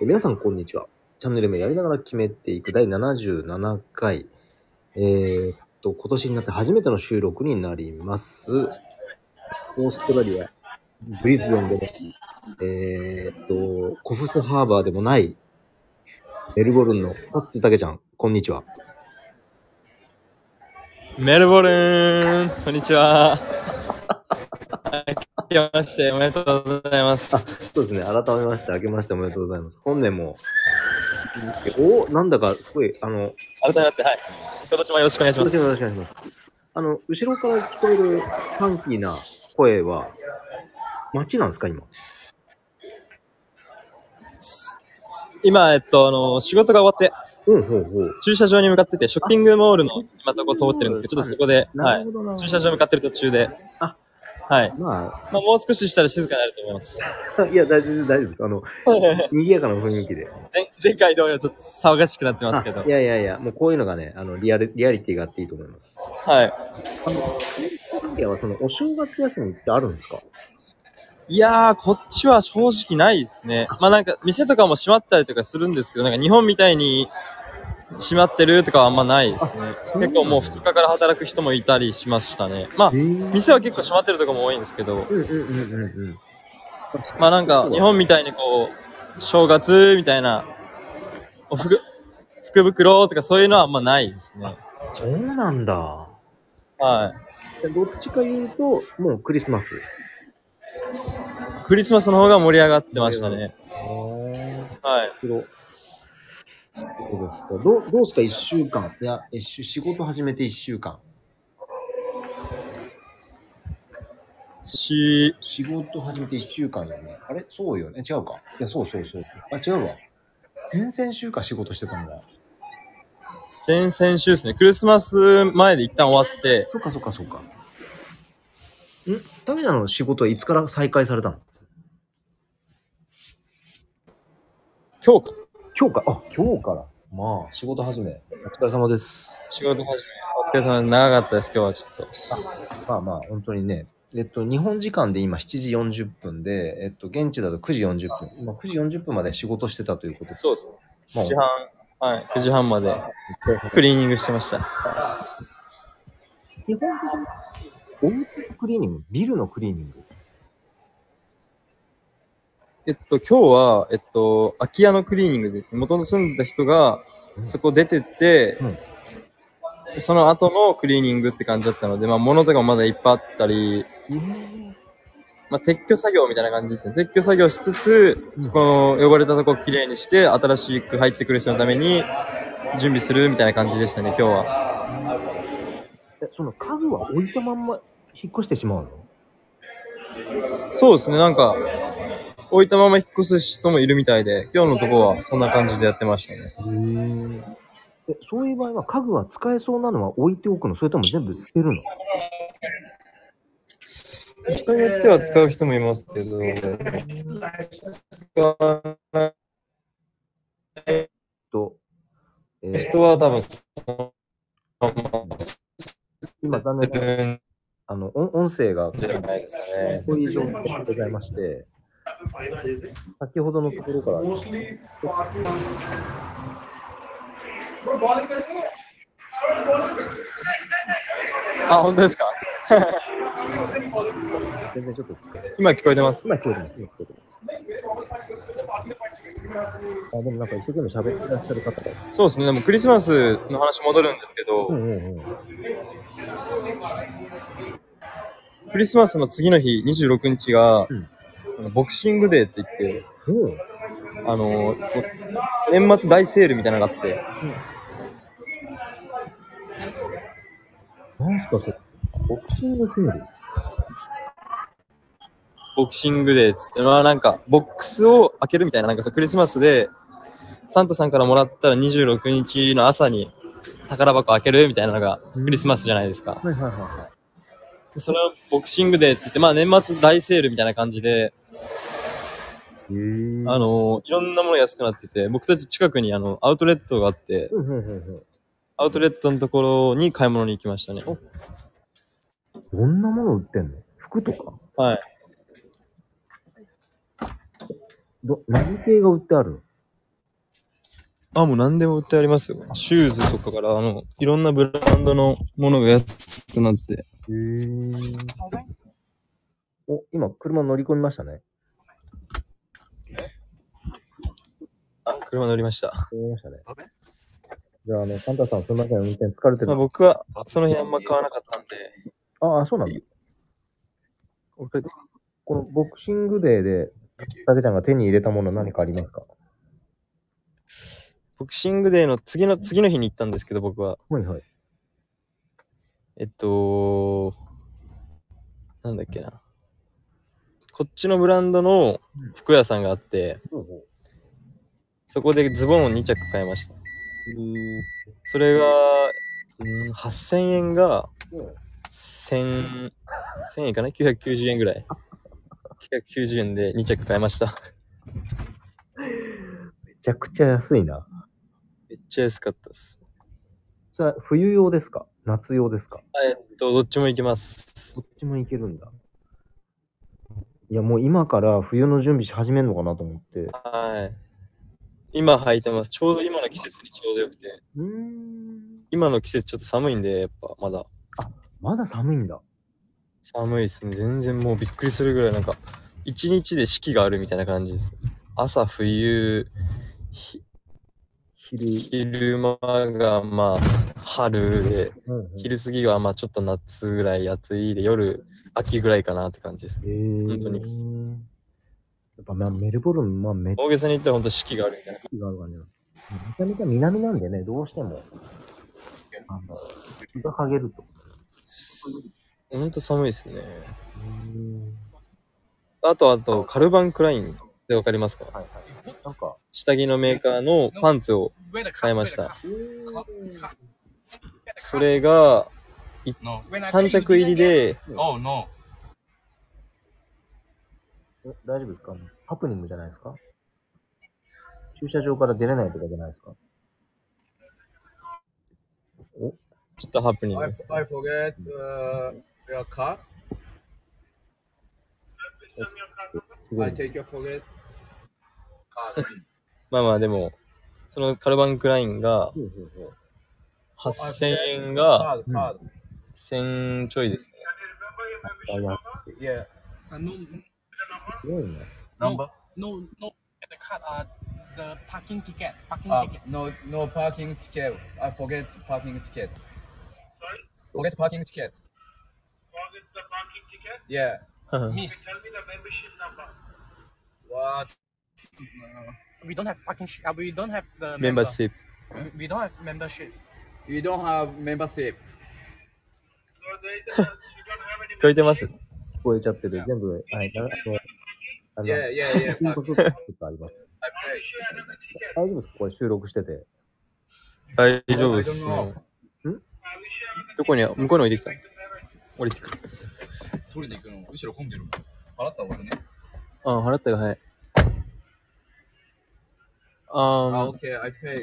え皆さん、こんにちは。チャンネル名やりながら決めていく第77回。えー、っと、今年になって初めての収録になります。オーストラリア、ブリスベンでも、えー、っと、コフスハーバーでもない、メルボルンのタッツーたけちゃん、こんにちは。メルボルンこんにちは。はい来ましておめでとうございまあ、す。そうですね。改めまして、明けましておめでとうございます。本年も、おなんだか、すごい、あの、改めまして、はい。今年もよろしくお願いしまよろしくお願いす。します。あの、後ろから聞こえるファンキーな声は、街なんですか、今？今、えっと、あの、仕事が終わって、うん、ほうほう。駐車場に向かってて、ショッピングモールの今とこ通ってるんですけど、ちょっとそこで、はい。駐車場向かってる途中で、あはい。ままあ、もう少ししたら静かになると思います。あ、いや、大丈夫、大丈夫です。あの、賑やかな雰囲気で。前前回同様ちょっと騒がしくなってますけどあい。やいやいや、もうこういうのがね、あの、リアル、リアリティがあっていいと思います。はい。あの、オーストラリアはその、お正月休みってあるんですか？いやー、こっちは正直ないですね。まあなんか、店とかも閉まったりとかするんですけど、なんか日本みたいに閉まってるとかはあんまないですね。結構もう2日から働く人もいたりしましたね。まあ、ー店は結構閉まってるとこも多いんですけど。まあなんか、日本みたいにこう、正月みたいな、お福袋とかそういうのはあんまないですね。そうなんだ。はい。どっちか言うと、もうクリスマス。クリスマスの方が盛り上がってましたね。あはい。黒。そうですか。どう、どうですか？一週間。いや、一週、仕事始めて一週間。し、仕事始めて一週間よね。あれ？そうよね。違うか。いや、そうそうそう。あ、違うわ。先々週か仕事してたんだ。先々週ですね。クリスマス前で一旦終わって、そっかそっかそっか。ん？ダメなの？仕事はいつから再開されたの？今日か。今日か。あ、今日から。まあ、仕事始め。お疲れ様です。仕事始め。お疲れ様です。長かったです、今日はちょっと。まあまあ、本当にね。えっと、日本時間で今7時40分で、えっと、現地だと9時40分。今9時40分まで仕事してたということです。そうですね。まあ9時半、はい、9時半までクリーニングしてました。基本的に、おクリーニング、ビルのクリーニング？えっと、今日は、えっと、空き家のクリーニングですね。元々住んでた人が、そこ出てって、その後のクリーニングって感じだったので、まあ、物とかもまだいっぱいあったり、まあ、撤去作業みたいな感じですね。撤去作業しつつ、そこの汚れたとこきれいにして、新しく入ってくる人のために準備するみたいな感じでしたね、今日は。えその家具は置いたまんま引っ越してしまうの？そうですね、なんか、置いたまま引っ越す人もいるみたいで、今日のとこはそんな感じでやってましたね。え、そういう場合は家具は使えそうなのは置いておくの？それとも全部捨てるの？人によっては使う人もいますけど、使わないと、えー人は多分、今残念あの、音音声が、じゃないですかね。そういう状況でございまして、先ほどのところから。あ、本当ですか？全然ちょっと今聞こえてます？今聞こえてます。今聞こえてます。あでもなんか一生懸命喋ってらっしゃる方そうですね、でもクリスマスの話戻るんですけど、うんうんうん、クリスマスの次の日、26日が、うん。ボクシングデーって言って、うん。あの、年末大セールみたいなのがあって、なんすかそれ。ボクシングセール。ボクシングデーっつって、まあなんか、ボックスを開けるみたいな、なんかそうクリスマスで、サンタさんからもらったら26日の朝に宝箱開けるみたいなのがクリスマスじゃないですか。はいはいはいそれをボクシングデーって言って、まあ年末大セールみたいな感じで、あ、のいろんなもの安くなってて、僕たち近くにあの、アウトレットがあって。アウトレットのところに買い物に行きましたね。どんなもの売ってんの？服とか？はい。ど、何系が売ってあるあ、もう何でも売ってありますよ。シューズとかから、あの、いろんなブランドのものが安くなって。へえ。お、今、車乗り込みましたね。あ、車乗りました。乗りましたね。じゃあ、あの、サンタさん、すみません、運転疲れてまあ、る。僕は、その辺あんま買わなかったんで、ああ、そうなんだ。僕このボクシングデーで、たけちゃんが手に入れたもの何かありますか？ボクシングデーの次の、次の日に行ったんですけど、僕は。はいはい。えっと、なんだっけな。こっちのブランドの服屋さんがあって、ほうほそこでズボンを2着買いました。う。それが、うん、8000円が、うん1000、1000円かな ?990 円ぐらい。990円で2着買いました。めちゃくちゃ安いな。めっちゃ安かったです。それは冬用ですか？夏用ですか？えっと、どっちもいけますど。っちもいけるんだ。いや、もう今から冬の準備し始めるのかなと思って。はい。今履いてます。ちょうど今の季節にちょうどよくて。うーん。今の季節ちょっと寒いんで、やっぱまだまだ寒いんだ。寒いですね。全然もうびっくりするぐらいなんか、一日で四季があるみたいな感じです。朝、冬、ひ昼。昼間がまあ春で、うんうん、昼過ぎはまあちょっと夏ぐらい暑いで、夜、秋ぐらいかなって感じです。へー本当にやっぱまあメルボルン、まあめ大げさに言ったら本当四季があるみたいな。ゃがあるわね。めちゃめちゃ南なんでね、どうしても。あの、日が陰ると。ほんと寒いですね。あと、あと、カルバンクラインってわかりますか？はいはい。なんか、下着のメーカーのパンツを買いました。それが、No. 3着入りで、Oh no. え大丈夫ですか？ハプニングじゃないですか？駐車場から出れないとかじゃないですか？お？ちょっとハプニング I, です。I forget uh, your ご I い。take your forget. まあまあでも、そのカルバンクラインがほうほうほう8000円が Card, card. 1000ちょいですね。あ、や Yeah. Uh, no, すごいね。Number? no, no. The card, uh, the parking ticket, parking Uh, ticket. no, no parking ticket. I forget parking ticket. Forget parking ticket. Forget the parking ticket. Yeah. Miss, Tell me the membership number. What? We don't have parking. Sh- uh, we don't have the メンバーシップ。member- We don't have membership. You don't have membership. So there is a, you don't have any 聞こえてます聞こえちゃってる。全部、はい、だあの、Yeah, yeah, yeah. ピントちょっとちょっとあります。I pay. share another ticket. 大丈夫ですかこれ収録してて。大丈夫ですね。どこに、向こうに置いてきた降りてくる。取りに行くの後ろ混んでる。払った俺ね。ああ、払ったよ、はい。ああ、あ、OK, I pay.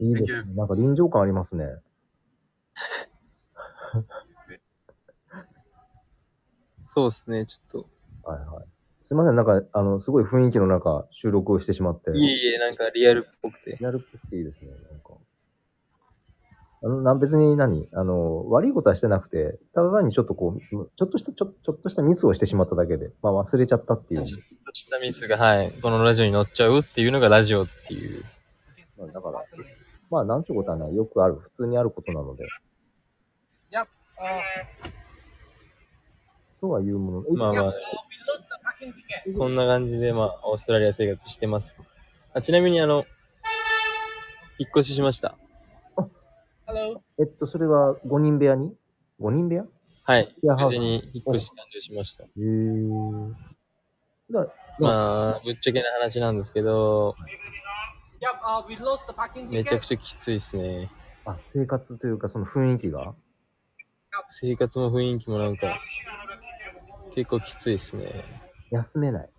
いいですね。なんか臨場感ありますね。そうですね、ちょっと。はいはい。すいません、なんか、あの、すごい雰囲気の中、収録をしてしまって。いえいえ、なんかリアルっぽくて。やるっぽくていいですね。あの、なん別に何？あの、悪いことはしてなくて、ただ単にちょっとこう、ちょっとした、ちょちょっとしたミスをしてしまっただけで、まあ忘れちゃったっていう。ちょっとしたミスが、はい、このラジオに乗っちゃうっていうのがラジオっていう。まあだから、まあなんちゅうことはない。よくある、普通にあることなので、Yep. Uh, とはいうもの。えまあまあ.こんな感じで、まあ、オーストラリア生活してます。あちなみに、あの、引っ越ししました。Hello. えっと、それは5人部屋に ?5 人部屋？へはい。無事に引っ越し完了しました。えー。だまあ、ぶっちゃけな話なんですけど. Uh, めちゃ.くちゃきついですね。あ、生活というかその雰囲気が？生活も雰囲気もなんか、結構きついですね。休めない。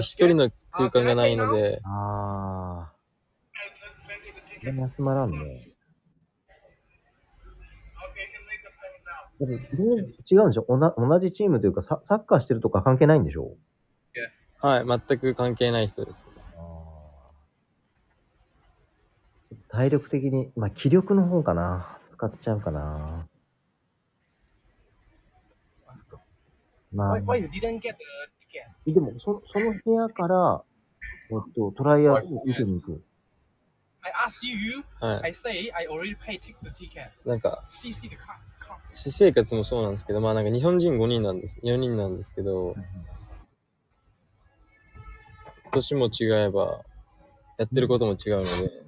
一人?の空間がないので、あー。でも休まらんね。って全然違うんでしょ？おな同じチームというかサ、サッカーしてるとか関係ないんでしょ？はい、全く関係ない人です。体力的に、まあ、気力の方かな。使っちゃうかな。まあ?でも、そその部屋から、えっと、トライアウト見てみ行く。I asked you, you はい。I say I already paid the ticket. なんか、See, see the car. car. 私生活もそうなんですけど、まあなんか日本人5人なんです、4人なんですけど、年も違えば、やってることも違うので、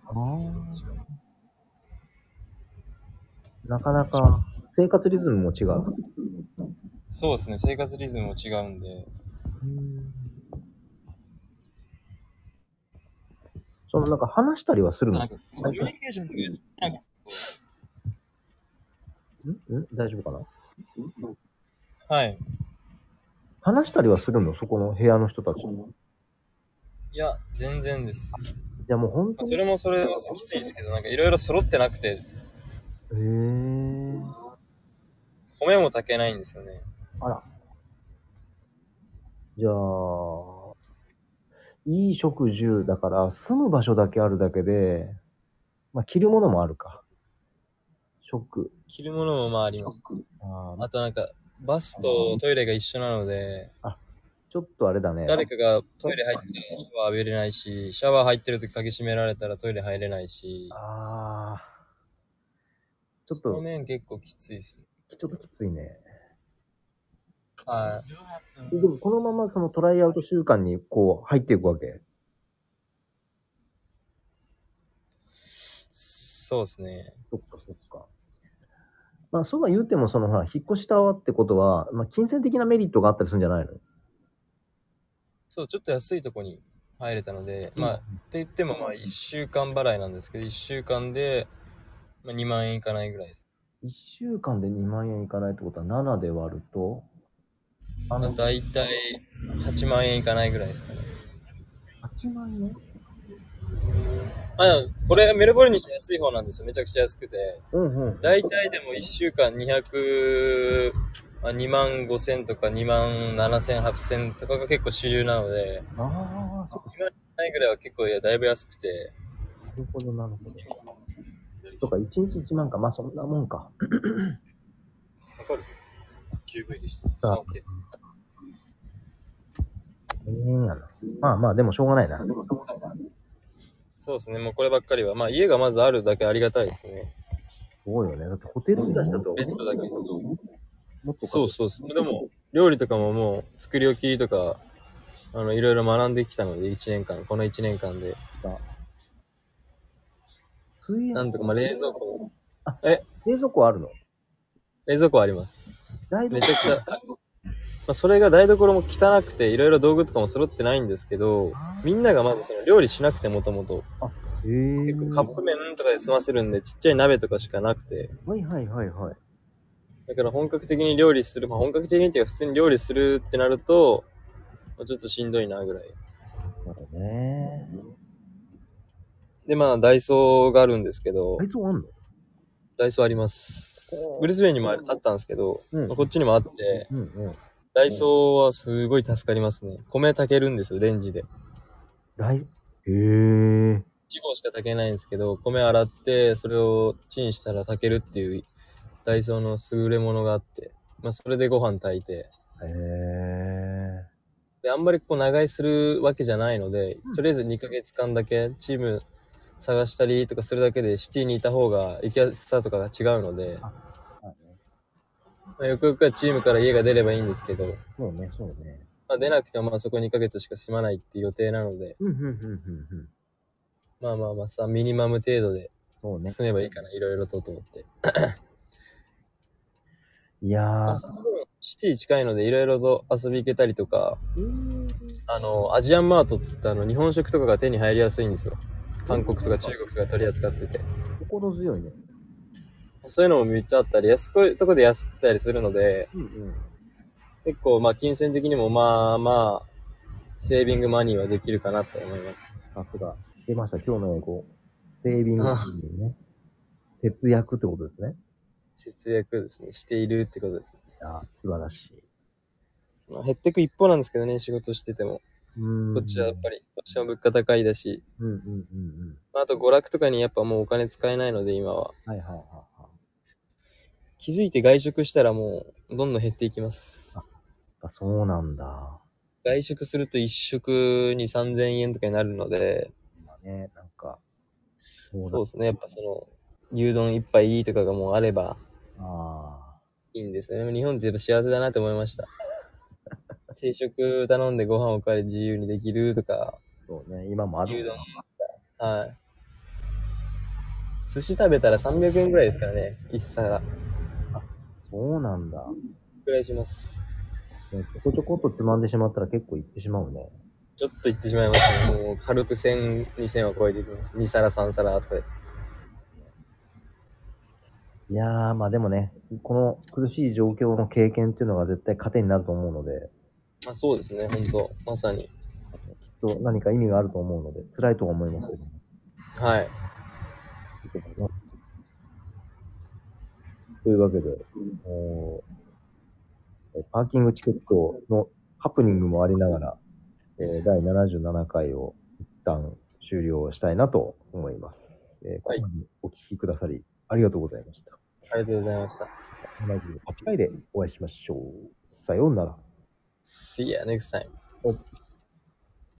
なかなか生活リズムも違う。そうですね、生活リズムも違うんで、そのなんか話したりはするの？なんか、コミュニケーションなくてん？ん？大丈夫かな？はい。話したりはするの？そこの部屋の人たち。いや、全然です。じゃあもう本当に。それもそれできですけど、なんかいろいろ揃ってなくて、へえ。米も炊けないんですよね。あら。じゃあ、いい食住だから、住む場所だけあるだけで、まあ、着るものもあるか。食。着るものもまああります。あーあとなんか、バスとトイレが一緒なので、ちょっとあれだね。誰かがトイレ入ってシャワー浴びれないし、シャワー入ってる時鍵閉められたらトイレ入れないし、ああ。ちょっと、その面結構きついです。ちょっときついね。は the でも、このままそのトライアウト週間にこう入っていくわけ？い。そうですね。そっかそっか。まあ、そうは言うても、その、ほら、引っ越したわってことは、まあ、金銭的なメリットがあったりするんじゃないの？そう、ちょっと安いとこに入れたので、まあ、って言ってもまあ1週間払いなんですけど、1週間で、まあ、2万円いかないぐらいです。1週間で2万円いかないってことは7で割ると、あまあ、の、大体8万円いかないぐらいですかね。8万円？まあ、これメルボルンにして安い方なんですよ。めちゃくちゃ安くて。うんうん。大体でも1週間200、まあ、2万5千とか2万7千8千とかが結構主流なので、ああ、そっか、2万円ぐらいは結構いやだいぶ安くて、なるほど、なるほど。とか、1日1万か。まあ、そんなもんか。わかる ?9V でした。あ大変やな。まあまあ、でもしょうがないな。そうですね。もうこればっかりは。まあ家がまずあるだけありがたいですね。すごいよね。だってホテル暮らしだと、ベッドだけ。そうそうそう。でも、料理とかももう作り置きとか、あの、いろいろ学んできたので、1年間、この1年間で。水なんとか、まあ冷蔵庫、冷蔵庫あるの？冷蔵庫あります。大めちゃくちゃ、まあそれが台所も汚くて、いろいろ道具とかも揃ってないんですけど、みんながまずその料理しなくてもともと、結構カップ麺とかで済ませるんで、ちっちゃい鍋とかしかなくて、はいはいはいはい。だから本格的に料理する、まあ本格的にっていうか普通に料理するってなると、まあちょっとしんどいなぐらい。なるほどね。で、まあダイソーがあるんですけどダイ、ソーあんの？ダイソーあります。ブリスベンにもああったんですけど、うんまあこっちにもあって、うんうん。ダイソーはすごい助かりますね。米炊けるんですよ、レンジで。ダイ、へえ。1合しか炊けないんですけど、米洗って、それをチンしたら炊けるっていう、ダイソーの優れものがあって、まあそれでご飯炊いて、へえ。で、あんまりこう長居するわけじゃないので、とりあえず2ヶ月間だけチーム探したりとかするだけでシティにいた方が行きやすさとかが違うので、あまあ、よくよくはチームから家が出ればいいんですけど、そうね、そうね。まあ、出なくてもまあそこ2ヶ月しか住まないっていう予定なので、うん、うん、うん、うん、うん。まあまあまあさ、ミニマム程度で。住めばいいかな、いろいろとと思って。いやーまあ、。その分シティ近いのでいろいろと遊び行けたりとか、あの、アジアンマートっつってあの、日本食とかが手に入りやすいんですよ。韓国とか中国が取り扱ってて。心強いね。そういうのもめっちゃあったり、安いとこで安くたりするので、うん、うん。結構まあ金銭的にもまあまあ、セービングマニーはできるかなと思います。さすが。出ました、今日の英語。セービングマニーね。節約ってことですね。節約ですね、しているってことですね。いや、素晴らしい。まあ、減ってく一方なんですけどね、仕事してても。うんこっちはやっぱり、どうしても物価高いだし、うんうんうんうん。まああと娯楽とかにやっぱもうお金使えないので、今は。はいはいはいはい。気づいて外食したらもう、どんどん減っていきます。あそうなんだ。外食すると一食に3000円とかになるので、今ね、なんか、そうそうですね、やっぱその、牛丼一杯とかがもうあればあいいんですよね。日本ってやっぱ幸せだなって思いました。定食頼んでご飯おかわり自由にできるとか、あ、そうね、今もある牛丼はい。寿司食べたら300円ぐらいですからね、一皿。そうなんだ。ぐらいします。ねちょこちょこっとつまんでしまったら結構いってしまうね。ちょっと行ってしまいましたね。もう軽く1000、2000は超えていきます。2皿、3皿とかで。いやー、まあでもね、この苦しい状況の経験っていうのが絶対糧になると思うので、まあそうですね、本当まさに。きっと何か意味があると思うので、辛いとは思いますけども。はい。というわけで、パーキングチケットのハプニングもありながら、えー第77回を一旦終了したいなと思います。えーここまでお聞きくださり、ありがとうございました。ありがとうございました。78回でお会いしましょう。さようなら。See ya next time. お